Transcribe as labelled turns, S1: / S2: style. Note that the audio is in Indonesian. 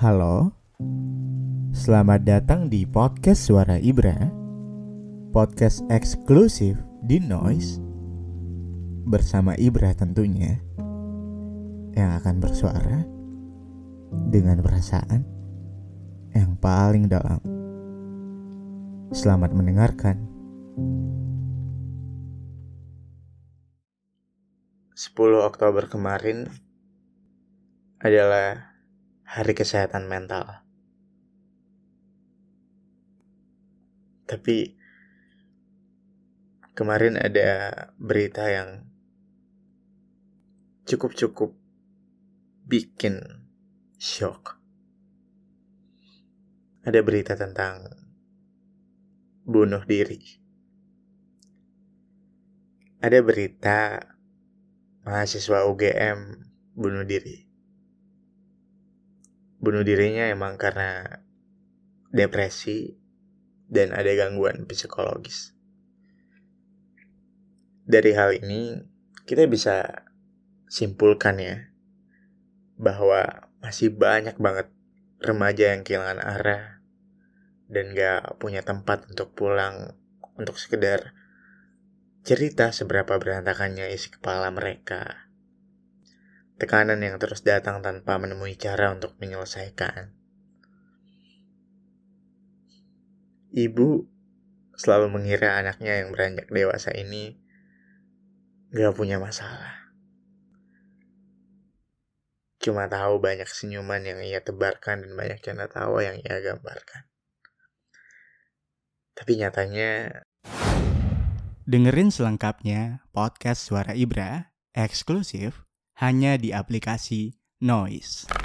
S1: Halo, selamat datang di podcast Suara Ibra, podcast eksklusif di Noise, bersama Ibra tentunya, yang akan bersuara dengan perasaan yang paling dalam. Selamat mendengarkan. 10 Oktober kemarin adalah Hari Kesehatan Mental. Tapi kemarin ada berita yang cukup-cukup bikin shock. Ada berita tentang bunuh diri. Ada berita mahasiswa UGM bunuh diri. Bunuh dirinya emang karena depresi dan ada gangguan psikologis. Dari hal ini kita bisa simpulkan ya bahwa masih banyak banget remaja yang kehilangan arah dan gak punya tempat untuk pulang untuk sekedar cerita seberapa berantakannya isi kepala mereka. Tekanan yang terus datang tanpa menemui cara untuk menyelesaikan. Ibu selalu mengira anaknya yang beranjak dewasa ini gak punya masalah. Cuma tahu banyak senyuman yang ia tebarkan dan banyak canda tawa yang ia gambarkan. Tapi nyatanya
S2: Dengerin selengkapnya podcast Suara Ibra eksklusif hanya di aplikasi Noise.